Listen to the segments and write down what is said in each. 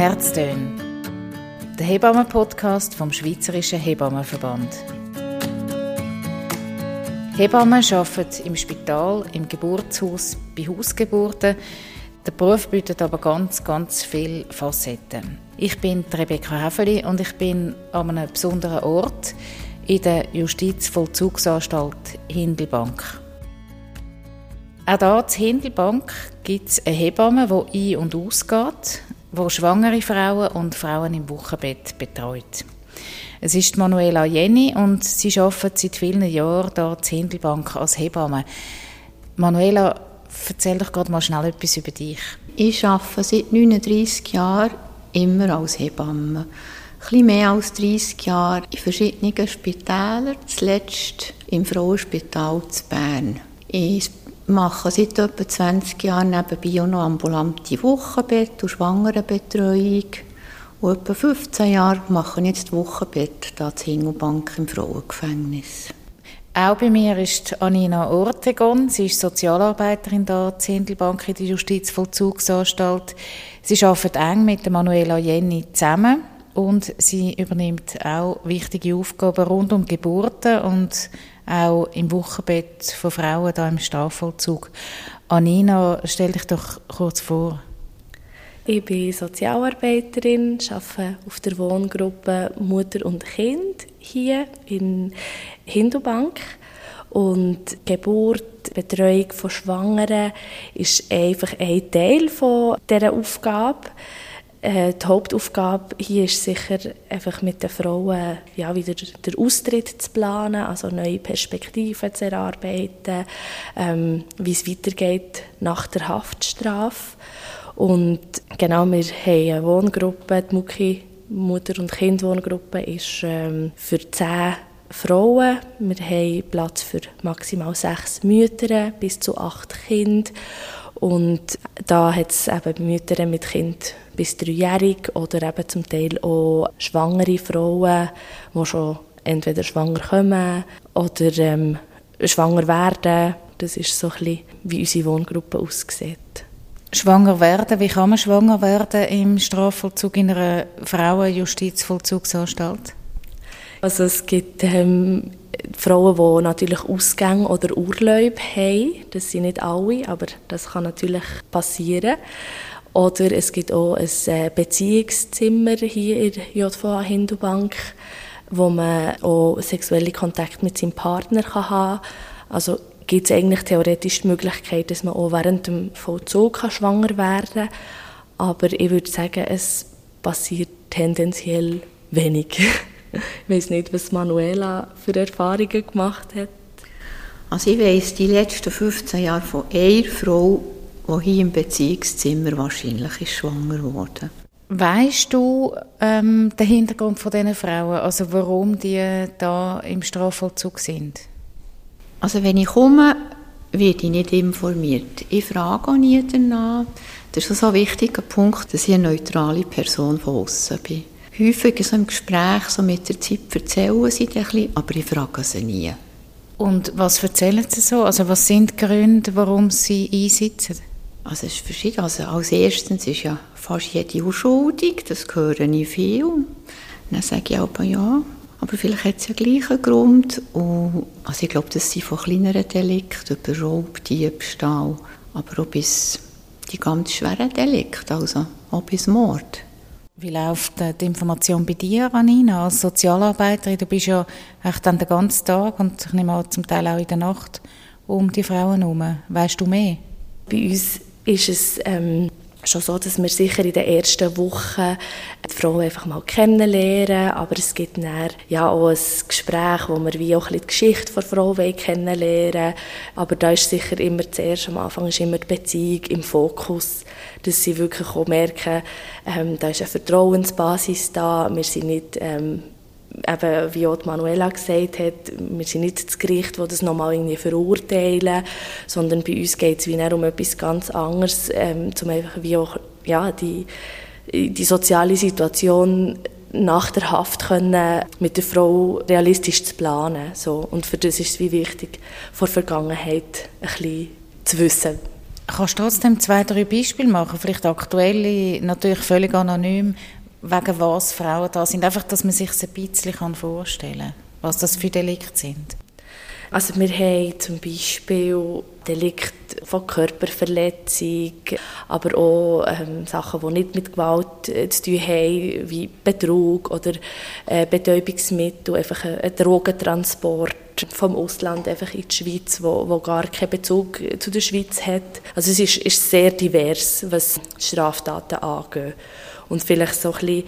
Herztöne, der Hebammen-Podcast vom Schweizerischen Hebammenverband. Hebammen arbeiten im Spital, im Geburtshaus, bei Hausgeburten. Der Beruf bietet aber ganz, ganz viele Facetten. Ich bin Rebecca Häfeli und ich bin an einem besonderen Ort in der Justizvollzugsanstalt Hindelbank. Auch hier in Hindelbank gibt es eine Hebamme, die ein- und ausgeht, die schwangere Frauen und Frauen im Wochenbett betreut. Es ist Manuela Jenny und sie arbeitet seit vielen Jahren hier in Hindelbank als Hebamme. Manuela, erzähl doch gerade mal schnell etwas über dich. Ich arbeite seit 39 Jahren immer als Hebamme. Ein bisschen mehr als 30 Jahre in verschiedenen Spitälern, zuletzt im Frauenspital zu Bern. Ich mache seit etwa 20 Jahren nebenbei auch noch ambulante Wochenbett und Schwangerenbetreuung. Und etwa 15 Jahre mache ich jetzt Wochenbett hier in Hingelbank im Frauengefängnis. Auch bei mir ist Anina Ortegon. Sie ist Sozialarbeiterin hier in Zindelbank in der Justizvollzugsanstalt. Sie arbeitet eng mit Manuela Jenny zusammen und sie übernimmt auch wichtige Aufgaben rund um Geburten und auch im Wochenbett von Frauen da im Strafvollzug. Anina, stell dich doch kurz vor. Ich bin Sozialarbeiterin, arbeite auf der Wohngruppe Mutter und Kind hier in Hindubank. Und Geburt, Betreuung von Schwangeren ist einfach ein Teil dieser Aufgabe. Äh, die Hauptaufgabe hier ist sicher einfach mit den Frauen ja, wieder den Austritt zu planen, also neue Perspektiven zu erarbeiten, ähm, wie es weitergeht nach der Haftstrafe. Und genau, wir haben eine Wohngruppe, die Muki Mutter- und Kindwohngruppe ist ähm, für zehn Frauen. Wir haben Platz für maximal sechs Mütter bis zu acht Kinder. Und da hat es eben Mütter mit Kind bis dreijährig oder eben zum Teil auch schwangere Frauen, die schon entweder schwanger kommen oder ähm, schwanger werden. Das ist so ein bisschen, wie unsere Wohngruppe aussieht. Schwanger werden, wie kann man schwanger werden im Strafvollzug in einer Frauenjustizvollzugsanstalt? Also es gibt ähm, Frauen, die natürlich Ausgänge oder Urlaub haben. Das sind nicht alle, aber das kann natürlich passieren. Oder es gibt auch ein äh, Beziehungszimmer hier in der JVA Hindubank, wo man auch sexuelle Kontakte mit seinem Partner haben kann. Also gibt es eigentlich theoretisch die Möglichkeit, dass man auch während dem Vollzug schwanger werden kann. Aber ich würde sagen, es passiert tendenziell wenig. ich weiß nicht, was Manuela für Erfahrungen gemacht hat. Also ich weiss die letzten 15 Jahre von einer Frau, die hier im Beziehungszimmer wahrscheinlich ist schwanger geworden. Weißt du ähm, den Hintergrund von diesen Frauen, also warum die da im Strafvollzug sind? Also wenn ich komme, werde ich nicht informiert. Ich frage auch nie danach. Das ist so ein wichtiger Punkt, dass ich eine neutrale Person von außen bin. Häufig so im Gespräch, so mit der Zeit erzählen sie ein bisschen, aber ich frage sie nie. Und was erzählen sie so? Also was sind die Gründe, warum sie einsitzen? Also es ist verschieden. Also als erstens ist ja fast jede unschuldig, das höre ich viel. Dann sage ich aber ja, aber vielleicht hat es ja gleich einen Grund. Und, also ich glaube, das sind von kleineren Delikten, über Raub, Diebstahl, aber auch bis die ganz schweren Delikte, also auch bis Mord. Wie läuft die Information bei dir, Anina, als Sozialarbeiterin? Du bist ja echt dann den ganzen Tag und ich nehme an, zum Teil auch in der Nacht um die Frauen herum. Weißt du mehr? Bei uns ist es ähm, schon so, dass wir sicher in den ersten Wochen die Frau einfach mal kennenlernen, aber es gibt dann ja auch ein Gespräch, wo wir wie auch ein bisschen die Geschichte der Frau kennenlernen aber da ist sicher immer zuerst am Anfang ist immer die Beziehung im Fokus, dass sie wirklich auch merken, ähm, da ist eine Vertrauensbasis da, wir sind nicht ähm, eben, wie auch Manuela gesagt hat, wir sind nicht das Gericht, das das nochmal irgendwie verurteilen, sondern bei uns geht es wie um etwas ganz anderes, ähm, zum einfach wie auch ja, die, die soziale Situation nach der Haft können, mit der Frau realistisch zu planen. So. Und für das ist es wie wichtig, vor der Vergangenheit ein bisschen zu wissen. Kannst du trotzdem zwei, drei Beispiele machen? Vielleicht aktuelle, natürlich völlig anonym, wegen was Frauen da sind. Einfach, dass man sich ein bisschen vorstellen kann, was das für Delikte sind. Also wir haben zum Beispiel Delikte von Körperverletzung, aber auch ähm, Sachen, die nicht mit Gewalt äh, zu tun haben, wie Betrug oder äh, Betäubungsmittel, einfach ein, ein Drogentransport vom Ausland einfach in die Schweiz, wo, wo gar keinen Bezug zu der Schweiz hat. Also es ist, ist sehr divers, was Straftaten angeht. Und vielleicht so ein bisschen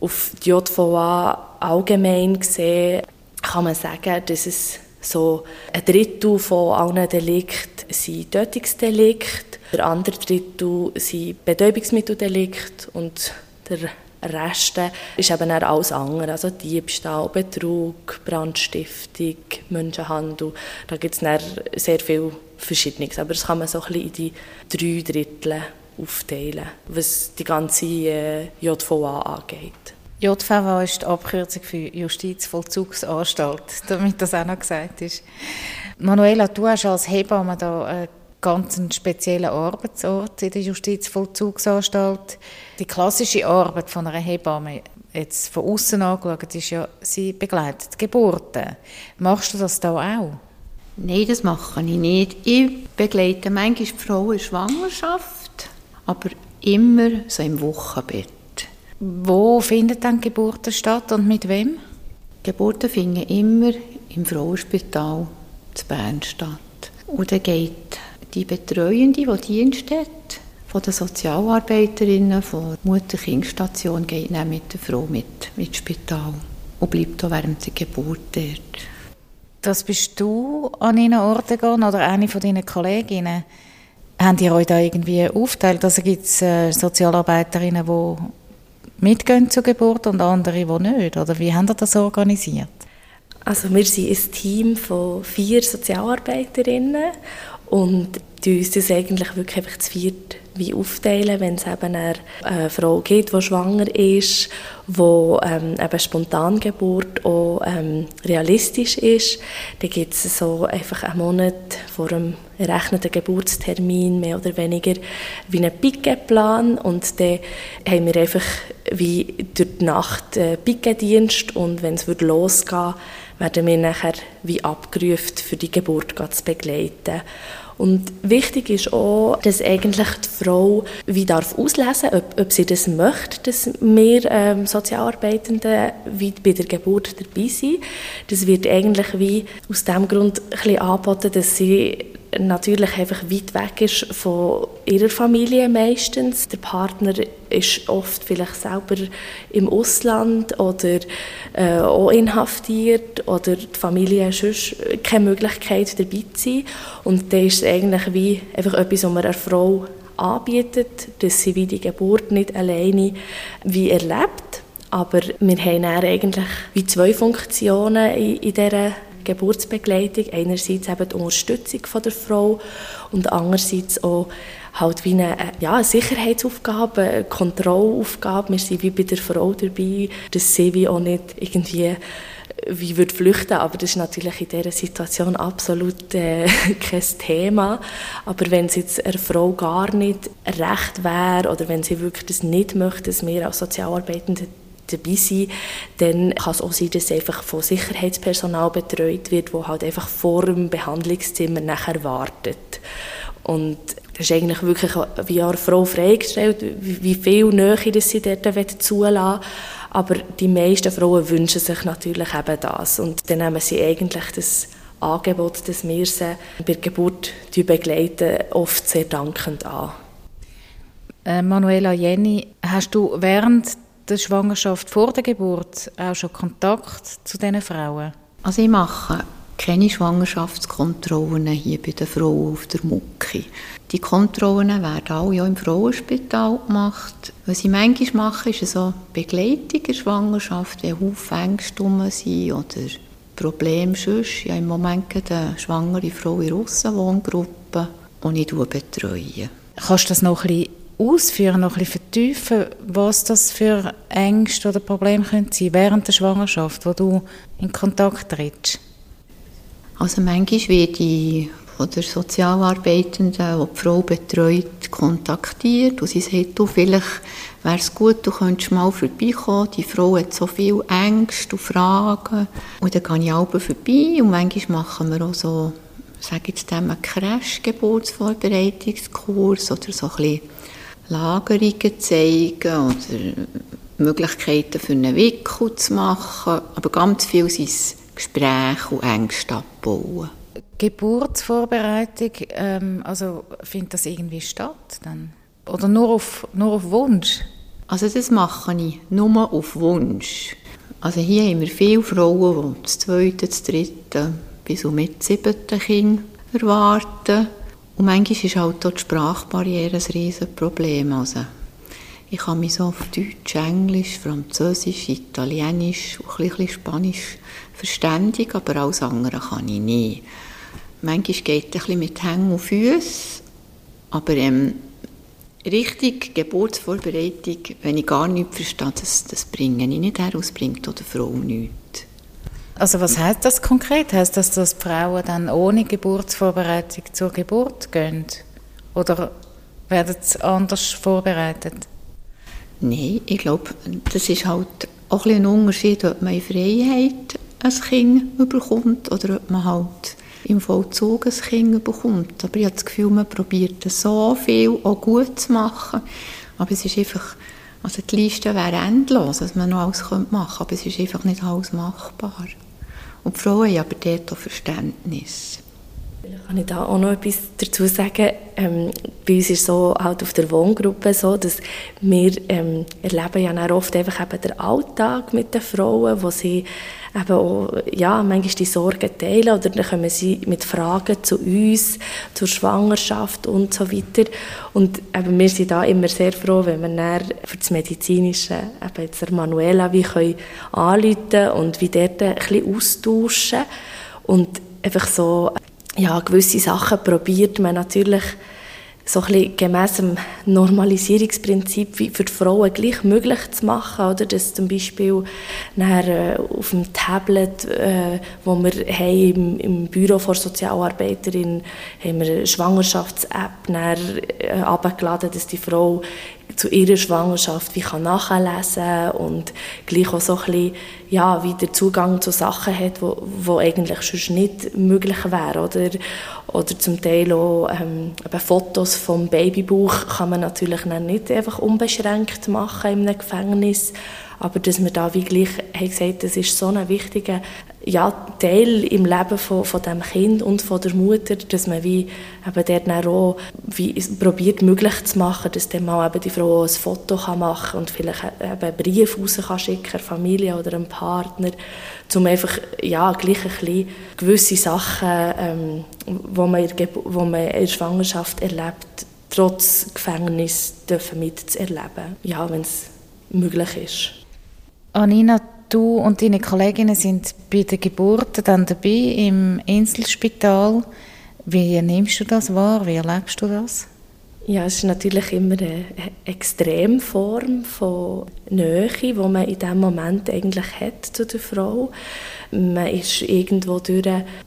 auf die JVA allgemein gesehen kann man sagen, dass es so ein Drittel von allen Delikten sind Tötungsdelikte, der andere Drittel sind Betäubungsmitteldelikte und der Rest ist eben auch alles andere, also Diebstahl, Betrug, Brandstiftung, Menschenhandel. Da gibt es sehr viel Verschiedenes, aber das kann man so ein bisschen in die drei Drittel aufteilen, was die ganze äh, JVA angeht. JVA ist die Abkürzung für Justizvollzugsanstalt, damit das auch noch gesagt ist. Manuela, du hast als Hebamme da einen ganz speziellen Arbeitsort in der Justizvollzugsanstalt. Die klassische Arbeit von einer Hebamme, jetzt von außen angeschaut, ist ja, sie begleitet Geburten. Machst du das da auch? Nein, das mache ich nicht. Ich begleite manchmal die Frau in Schwangerschaft, aber immer so im Wochenbett. Wo findet dann Geburten statt und mit wem? Geburten finden immer im Frauenspital zu Bern statt. Und dann geht die Betreuende, die Dienst hat, von den Sozialarbeiterinnen von der Mutter-Kind-Station geht dann mit der Frau mit, mit ins Spital und bleibt auch während der Geburt dort. Das bist du an einen Ort gegangen oder eine von deinen Kolleginnen? Haben die euch da irgendwie aufteilt? Also gibt es äh, Sozialarbeiterinnen, die mitgehen zur Geburt und andere, die nicht? Oder wie haben ihr das organisiert? Also wir sind ein Team von vier Sozialarbeiterinnen und die uns das eigentlich wirklich einfach zu viert wie aufteilen, wenn es eben eine Frau gibt, die schwanger ist, wo ähm, eben Spontangeburt auch ähm, realistisch ist, dann gibt es so einfach einen Monat vor dem errechneten Geburtstermin mehr oder weniger wie einen Piquetplan und dann haben wir einfach wie durch die Nacht äh, Piquetdienst und wenn es losgehen werden wir nachher wie abgerufen, für die Geburt zu begleiten. Und wichtig ist auch, dass eigentlich die Frau wie darf auslesen, ob, ob sie das möchte, dass wir ähm, Sozialarbeitenden wie bei der Geburt dabei sind. Das wird eigentlich wie aus dem Grund ein bisschen angeboten, dass sie natürlich einfach weit weg ist von ihrer Familie meistens. Der Partner ist oft vielleicht selber im Ausland oder äh, auch inhaftiert oder die Familie hat sonst keine Möglichkeit dabei zu sein. Und dann ist es eigentlich wie einfach etwas, was man einer Frau anbietet, dass sie wie die Geburt nicht alleine wie erlebt. Aber wir haben eigentlich wie zwei Funktionen in, in dieser Geburtsbegleitung. Einerseits eben die Unterstützung von der Frau und andererseits auch halt wie eine, ja, eine Sicherheitsaufgabe, eine Kontrollaufgabe. Wir sind wie bei der Frau dabei, dass sie wie auch nicht irgendwie wie würde flüchten, aber das ist natürlich in dieser Situation absolut äh, kein Thema. Aber wenn es jetzt einer Frau gar nicht recht wäre oder wenn sie wirklich das nicht möchte, dass wir als Sozialarbeitende dabei sind, dann kann es auch sein, dass einfach von Sicherheitspersonal betreut wird, wo halt einfach vor dem Behandlungszimmer nachher wartet. Und das ist eigentlich wirklich wie eine Frau freigestellt, wie viel Nähe das sie dort zulassen Aber die meisten Frauen wünschen sich natürlich eben das. Und dann nehmen sie eigentlich das Angebot, das wir sie bei der Geburt begleiten, oft sehr dankend an. Äh, Manuela Jenny, hast du während der Schwangerschaft vor der Geburt auch schon Kontakt zu diesen Frauen? Also ich mache keine Schwangerschaftskontrollen hier bei der Frau auf der Mucki. Die Kontrollen werden alle ja im Frauenspital gemacht. Was ich manchmal mache, ist so Begleitung der Schwangerschaft, wenn Haufen Ängste sind oder Probleme sonst. Ja, im Moment eine schwangere Frau in Russenwohngruppe, die ich betreue. Kannst du das noch ein bisschen ausführen, noch ein bisschen vertiefen, was das für Ängste oder Probleme können während der Schwangerschaft, wo du in Kontakt trittst? Also manchmal werde ich von der Sozialarbeitenden, die die Frau betreut, kontaktiert und sie sagt, du, vielleicht wäre es gut, du könntest mal vorbeikommen, die Frau hat so viel Ängste und Fragen. Und dann gehe ich auch vorbei und manchmal machen wir auch so, sage jetzt einen Crash-Geburtsvorbereitungskurs oder so ein bisschen Lagerungen zeigen oder Möglichkeiten für einen Wickel zu machen. Aber ganz viel sind Gespräche und Ängste abbauen. Geburtsvorbereitung, ähm, also findet das irgendwie statt dann? Oder nur auf, nur auf Wunsch? Also das mache ich nur auf Wunsch. Also hier haben wir viele Frauen, die das zweite, das dritte bis und mit siebten Kind erwarten. Und manchmal ist halt auch die Sprachbarriere ein Riesenproblem. Also ich kann mich so auf Deutsch, Englisch, Französisch, Italienisch und ein bisschen Spanisch verständigen, aber alles andere kann ich nicht. Manchmal geht es ein bisschen mit Hängen und Füßen, aber ähm, richtig Geburtsvorbereitung, wenn ich gar nichts verstehe, das, das bringe ich nicht her, bringt auch der Frau nichts. Also was heißt das konkret? Heißt das, dass Frauen dann ohne Geburtsvorbereitung zur Geburt gehen? Oder werden sie anders vorbereitet? Nein, ich glaube, das ist halt auch ein, ein Unterschied, ob man in Freiheit ein Kind bekommt oder ob man halt im Vollzug ein Kind bekommt. Aber ich habe das Gefühl, man probiert so viel auch gut zu machen. Aber es ist einfach, also die Liste wäre endlos, was man noch alles machen könnte, aber es ist einfach nicht alles machbar. Und die Frauen haben aber dort auch Verständnis. Kann ich da auch noch etwas dazu sagen? Ähm, bei uns ist so halt auf der Wohngruppe so, dass wir ähm, erleben ja oft einfach eben den Alltag mit den Frauen, wo sie eben auch, ja, manchmal die Sorgen teilen oder dann kommen sie mit Fragen zu uns, zur Schwangerschaft und so weiter. Und eben, wir sind da immer sehr froh, wenn wir dann für das Medizinische eben jetzt der Manuela wie können anrufen und wie dort ein bisschen austauschen und einfach so ja, gewisse Sachen probiert man natürlich so ein dem Normalisierungsprinzip wie für die Frauen gleich möglich zu machen, oder? Dass zum Beispiel nachher, äh, auf dem Tablet, äh, wo wir haben, im, im Büro der Sozialarbeiterin, haben wir eine Schwangerschafts-App äh, abgeladen, dass die Frau zu ihrer Schwangerschaft wie kann nachlesen und gleich auch so ein bisschen, ja, wie der Zugang zu Sachen hat, wo, wo eigentlich schon nicht möglich wäre, oder? Oder zum Teil auch ähm, Fotos vom Babybauch kann man natürlich nicht einfach unbeschränkt machen in einem Gefängnis, aber dass wir da wie gleich haben gesagt, das ist so ein wichtiger ja, Teil im Leben von, von dem Kind und von der Mutter, dass man wie eben dort dann auch wie probiert möglich zu machen, dass dann mal eben die Frau ein Foto kann machen und vielleicht eben einen Brief raus kann schicken, der Familie oder einem Partner, um einfach ja, gleich ein bisschen gewisse Sachen, ähm, wo, man in wo man in der Schwangerschaft erlebt, trotz Gefängnis dürfen mitzuerleben, ja, wenn es möglich ist. Anina, du und deine Kolleginnen sind bei der Geburt dann dabei im Inselspital. Wie nimmst du das wahr? Wie erlebst du das? Ja, es ist natürlich immer eine Extremform von Nähe, die man in diesem Moment eigentlich hat zu der Frau. Man ist irgendwo durch,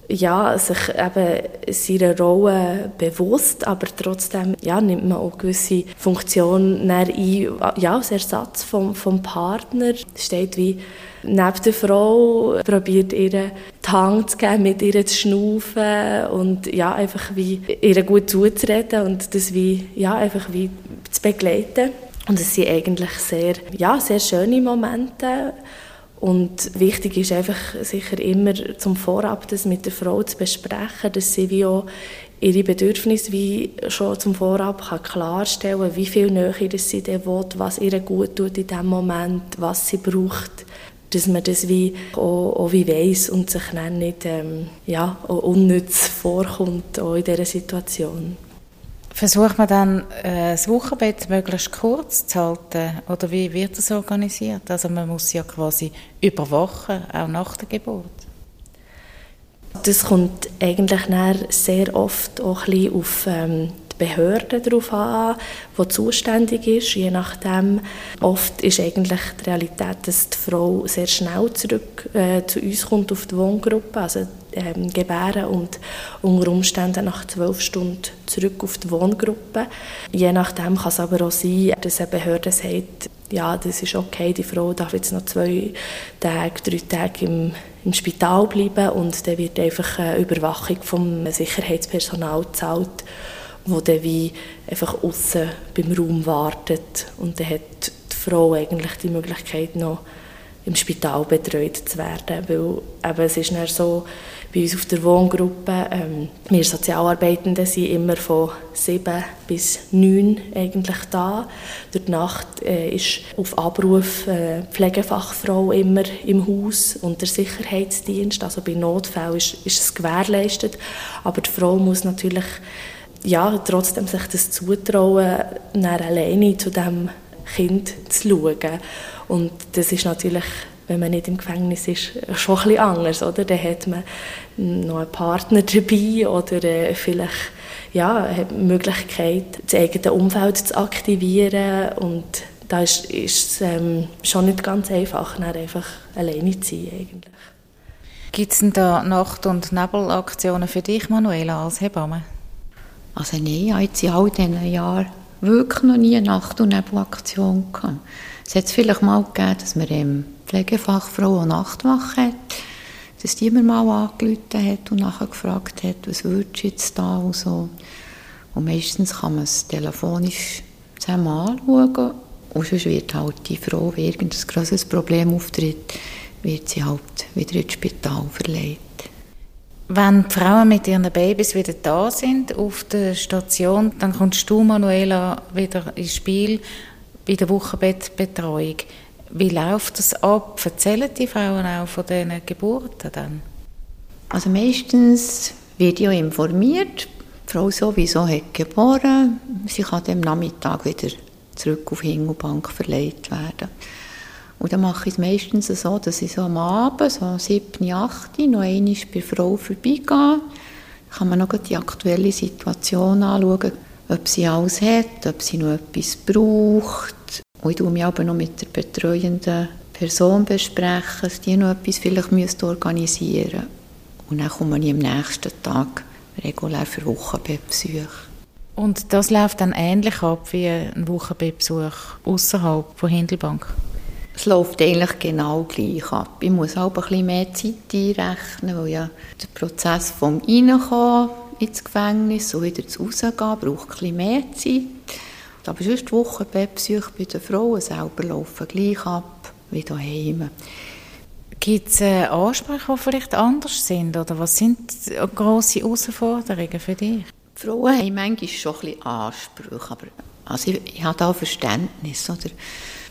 ja, sich eben seiner Rolle bewusst, aber trotzdem ja, nimmt man auch gewisse Funktionen ein, ja, als Ersatz vom, vom Partner. Steht wie neben der Frau, probiert ihr die Hand zu geben, mit ihr zu schnaufen und ja, einfach wie ihr gut zuzureden und das wie, ja, einfach wie zu begleiten. Und es sind eigentlich sehr, ja, sehr schöne Momente. Und wichtig ist einfach sicher immer zum Vorab das mit der Frau zu besprechen, dass sie wie auch ihre Bedürfnisse wie schon zum Vorab kann klarstellen wie viel Nähe sie dann will, was ihr gut tut in dem Moment, was sie braucht dass man das wie auch, auch wie weiss und sich dann nicht ähm, ja, unnütz vorkommt auch in dieser Situation. Versucht man dann, äh, das Wochenbett möglichst kurz zu halten? Oder wie wird das organisiert? Also man muss ja quasi überwachen, auch nach der Geburt. Das kommt eigentlich sehr oft auch ein bisschen auf ähm, Behörde darauf an, die zuständig ist. Je nachdem, oft ist eigentlich die Realität, dass die Frau sehr schnell zurück äh, zu uns kommt auf die Wohngruppe. Also ähm, gebären und unter Umständen nach zwölf Stunden zurück auf die Wohngruppe. Je nachdem kann es aber auch sein, dass eine Behörde sagt, ja, das ist okay, die Frau darf jetzt noch zwei Tage, drei Tage im, im Spital bleiben und dann wird einfach eine Überwachung vom Sicherheitspersonal gezahlt, wo dann wie einfach außen beim Raum wartet und dann hat die Frau eigentlich die Möglichkeit noch im Spital betreut zu werden, weil eben, es ist dann so, bei uns auf der Wohngruppe, ähm, wir Sozialarbeitenden sind immer von sieben bis neun eigentlich da. Durch die Nacht äh, ist auf Abruf äh, Pflegefachfrau immer im Haus und der Sicherheitsdienst, also bei Notfällen ist, ist es gewährleistet, aber die Frau muss natürlich ja, trotzdem sich das zutrauen, alleine zu dem Kind zu schauen. Und das ist natürlich, wenn man nicht im Gefängnis ist, schon ein bisschen anders, oder? Dann hat man noch einen Partner dabei oder äh, vielleicht ja, hat die Möglichkeit, das eigene Umfeld zu aktivieren und da ist, es ähm, schon nicht ganz einfach, einfach alleine zu sein eigentlich. Gibt es denn da Nacht- und Nebelaktionen für dich, Manuela, als Hebamme? Also nein, ich jetzt in all diesen Jahren wirklich noch nie eine Nacht- und Nebelaktion gehabt. Es hat vielleicht mal gegeben, dass man ähm, Pflegefachfrau eine Nachtwache hat, dass die mir mal angerufen hat und nachher gefragt hat, was würdest du jetzt da und so. Und meistens kann man es telefonisch zusammen anschauen und sonst wird halt die Frau, wenn irgendein grosses Problem auftritt, wird sie halt wieder ins Spital verlegt. Wenn die Frauen mit ihren Babys wieder da sind auf der Station, dann kommst du, Manuela, wieder ins Spiel bei der Wochenbettbetreuung. Wie läuft das ab? Erzählen die Frauen auch von diesen Geburten dann? Also meistens wird ja informiert. Die Frau sowieso hat geboren. Sie kann am Nachmittag wieder zurück auf Hingelbank verlegt werden. Und dann mache ich es meistens so, dass ich so am Abend, so 7, 8, noch einmal bei der Frau vorbeigehe. Dann kann man noch die aktuelle Situation anschauen, ob sie alles hat, ob sie noch etwas braucht. Und ich bespreche mich aber noch mit der betreuenden Person, besprechen, dass die noch etwas vielleicht organisieren müsste. Und dann komme ich am nächsten Tag regulär für Wochenbettbesuche. Und das läuft dann ähnlich ab wie ein Wochenbettbesuch außerhalb von Hindelbank? Es läuft eigentlich genau gleich ab. Ich muss auch ein bisschen mehr Zeit einrechnen, weil ja der Prozess vom Reinkommen ins Gefängnis und wieder zu Rausgehen braucht ein bisschen mehr Zeit. Aber sonst die Wochenbettbesuche bei den Frauen selber laufen gleich ab wie daheim. Gibt es äh, Ansprüche, die vielleicht anders sind? Oder was sind grosse Herausforderungen für dich? Die Frauen haben manchmal schon ein bisschen Ansprüche, aber also ich, ich habe da Verständnis. Oder?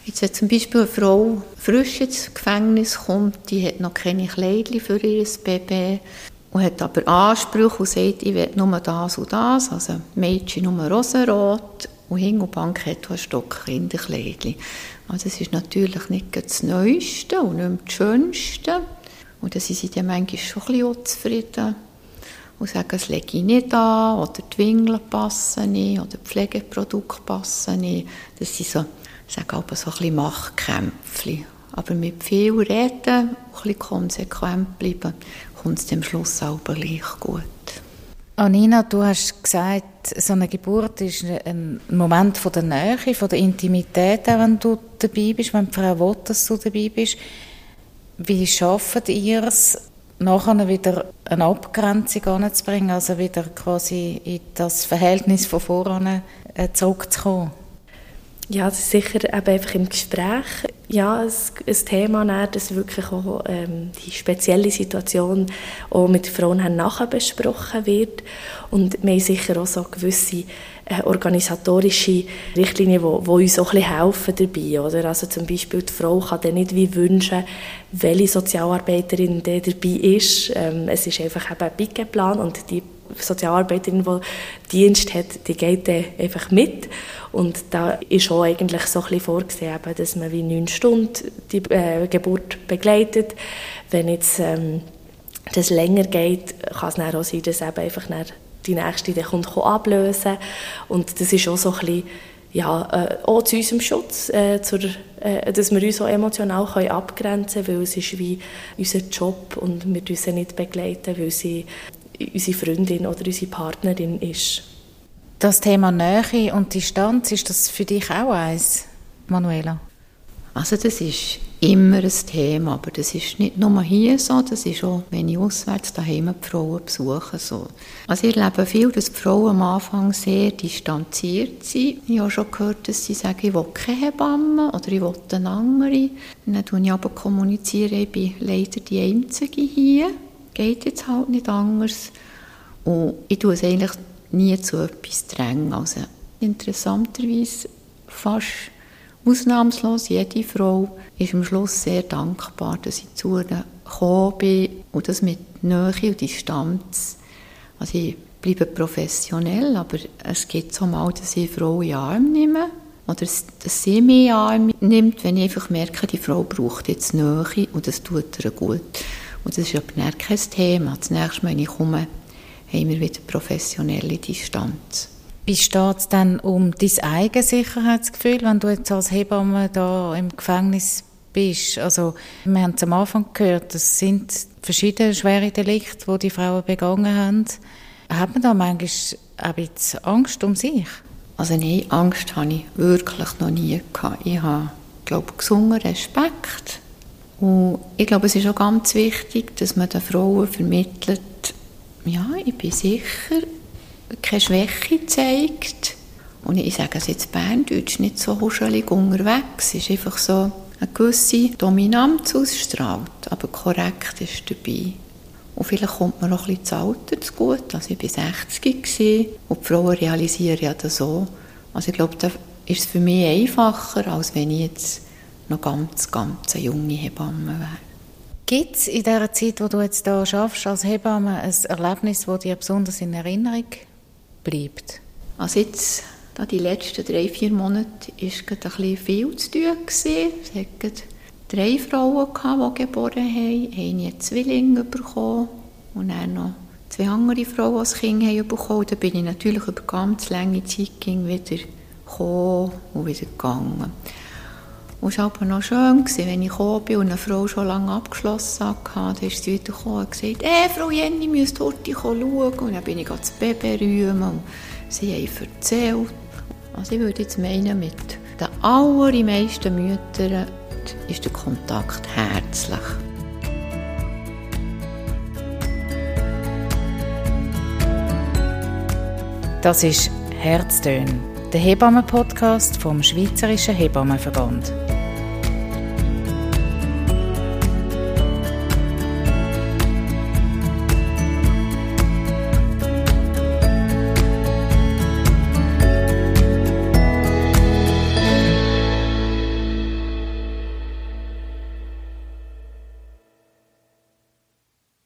Jetzt, wenn zum Beispiel eine Frau frisch ins Gefängnis kommt, die hat noch keine Kleidchen für ihr Baby und hat aber Ansprüche und sagt, ich will nur das und das, also Mädchen nur rosenrot und Hingelbank hat ein Stock Kinderkleidchen. Also das ist natürlich nicht das Neueste und nicht das Schönste. Und dann sind sie dann manchmal schon ein bisschen unzufrieden und sagen, es lege ich nicht an, oder die Wingeln passen nicht, oder die Pflegeprodukte passen nicht. Das sind so ich sage aber so ein bisschen Machtkämpfe. Aber mit viel Reden und ein bisschen konsequent bleiben, kommt es am Schluss auch gleich gut. Anina, du hast gesagt, so eine Geburt ist ein Moment von der Nähe, von der Intimität, auch wenn du dabei bist, wenn die Frau will, dass du dabei bist. Wie schafft ihr es, nachher wieder eine Abgrenzung anzubringen, also wieder quasi in das Verhältnis von voran äh, zurückzukommen? Ja, das ist sicher eben einfach im Gespräch ja, ein, ein Thema, dann, das wirklich auch ähm, die spezielle Situation auch mit Frauen nachher besprochen wird. Und wir haben sicher auch so gewisse äh, organisatorische Richtlinien, die, die uns auch ein bisschen helfen dabei. Oder? Also zum Beispiel die Frau kann dann nicht wie wünschen, welche Sozialarbeiterin dabei ist. Ähm, es ist einfach eben ein Pickenplan und die Sozialarbeiterin, die Dienst hat, die geht dann einfach mit. Und da ist auch eigentlich so ein vorgesehen, dass man wie neun Stunden die äh, Geburt begleitet. Wenn jetzt ähm, das länger geht, kann es dann auch sein, dass eben einfach die nächste dann kommt, ablösen Und das ist auch so ein bisschen ja, äh, auch zu unserem Schutz, äh, zur, äh, dass wir uns auch emotional können abgrenzen können, weil es ist wie unser Job und wir dürfen nicht begleiten, weil sie unsere Freundin oder unsere Partnerin ist. Das Thema Nähe und Distanz, ist das für dich auch eins, Manuela? Also das ist immer ein Thema, aber das ist nicht nur hier so, das ist auch, wenn ich auswärts daheim die Frauen besuche. So. Also ich erlebe viel, dass die Frauen am Anfang sehr distanziert sind. Ich habe schon gehört, dass sie sagen, ich will keine Hebamme oder ich will eine andere. dann kommuniziere ich aber, kommunizieren, ich bin leider die Einzige hier. Geht jetzt halt nicht anders. Und ich tue es eigentlich nie zu etwas drängen. Also interessanterweise fast Ausnahmslos, jede Frau ist am Schluss sehr dankbar, dass ich zu ihr gekommen bin und das mit Nähe und Distanz. Also ich bleibe professionell, aber es gibt so mal, dass ich Frau in den Arm nehme oder dass sie mich in den Arm nimmt, wenn ich einfach merke, die Frau braucht jetzt Nähe und das tut ihr gut. Und das ist aber kein Thema. Das nächste Mal, wenn ich komme, haben wir wieder professionelle Distanz. Wie steht es dann um dein eigenes Sicherheitsgefühl, wenn du jetzt als Hebamme da im Gefängnis bist? Also, wir haben es am Anfang gehört, es sind verschiedene schwere Delikte, die die Frauen begangen haben. Hat man da manchmal auch ein bisschen Angst um sich? Also nein, Angst habe ich wirklich noch nie gehabt. Ich habe, glaube gesungen Respekt. Und ich glaube, es ist auch ganz wichtig, dass man den Frauen vermittelt, ja, ich bin sicher, keine Schwäche zeigt. Und ich sage es jetzt Berndeutsch, nicht so huschelig unterwegs. Es ist einfach so eine gewisse Dominanz ausstrahlt, aber korrekt ist dabei. Und vielleicht kommt mir noch ein bisschen das Alter zu gut. Also ich war 60 gewesen, und die Frauen realisieren ja das so. Also ich glaube, da ist es für mich einfacher, als wenn ich jetzt noch ganz, ganz eine junge Hebamme wäre. Gibt es in dieser Zeit, wo du jetzt hier arbeitest, als Hebamme ein Erlebnis, das dir besonders in Erinnerung bleibt? Also jetzt, da die letzten drei, vier Monate, war es ein bisschen viel zu tun. Es hatte drei Frauen, die geboren haben. Eine Zwillinge bekommen und dann noch zwei andere Frauen, die das Kind haben bekommen. Da bin ich natürlich über ganz lange Zeit wieder gekommen und wieder gegangen. Es war aber noch schön, wenn ich gekommen bin und eine Frau schon lange abgeschlossen hatte, dann ist sie wieder gekommen und gesagt, «Hey, Frau Jenny, müsst heute schauen.» Und dann bin ich das Baby rühmen und sie haben erzählt. Also ich würde jetzt meinen, mit den allermeisten Müttern ist der Kontakt herzlich. Das ist Herztön, der Hebammen-Podcast vom Schweizerischen Hebammenverband.